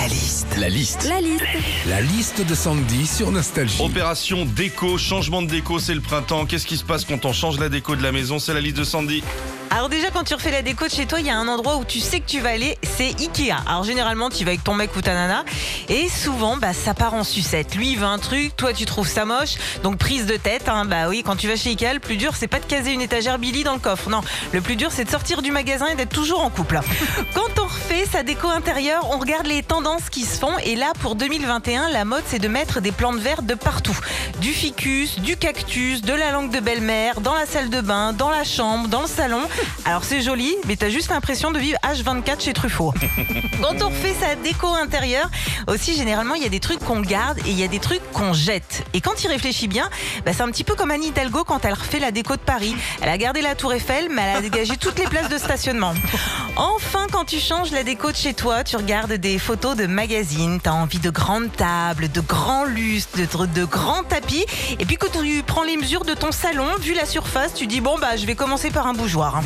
La liste. La liste. La liste. La liste de Sandy sur Nostalgie. Opération déco, changement de déco, c'est le printemps. Qu'est-ce qui se passe quand on change la déco de la maison? C'est la liste de Sandy. Alors déjà quand tu refais la déco de chez toi, il y a un endroit où tu sais que tu vas aller, c'est Ikea. Alors généralement tu vas avec ton mec ou ta nana et souvent bah ça part en sucette. Lui il veut un truc, toi tu trouves ça moche, donc prise de tête. hein. Bah oui, quand tu vas chez Ikea, le plus dur c'est pas de caser une étagère Billy dans le coffre. Non, le plus dur c'est de sortir du magasin et d'être toujours en couple. Quand on refait sa déco intérieure, on regarde les tendances qui se font et là pour 2021, la mode c'est de mettre des plantes vertes de partout. Du ficus, du cactus, de la langue de belle-mère, dans la salle de bain, dans la chambre, dans le salon. Alors c'est joli, mais t'as juste l'impression de vivre H24 chez Truffaut. Quand on refait sa déco intérieure, aussi généralement il y a des trucs qu'on garde et il y a des trucs qu'on jette. Et quand il réfléchit bien, bah, c'est un petit peu comme Anne Hidalgo quand elle refait la déco de Paris. Elle a gardé la tour Eiffel, mais elle a dégagé toutes les places de stationnement. Enfin, quand tu changes la déco de chez toi, tu regardes des photos de magazines, t'as envie de grandes tables, de grands lustres, de, de grands tapis. Et puis quand tu prends les mesures de ton salon, vu la surface, tu dis bon bah je vais commencer par un bougeoir.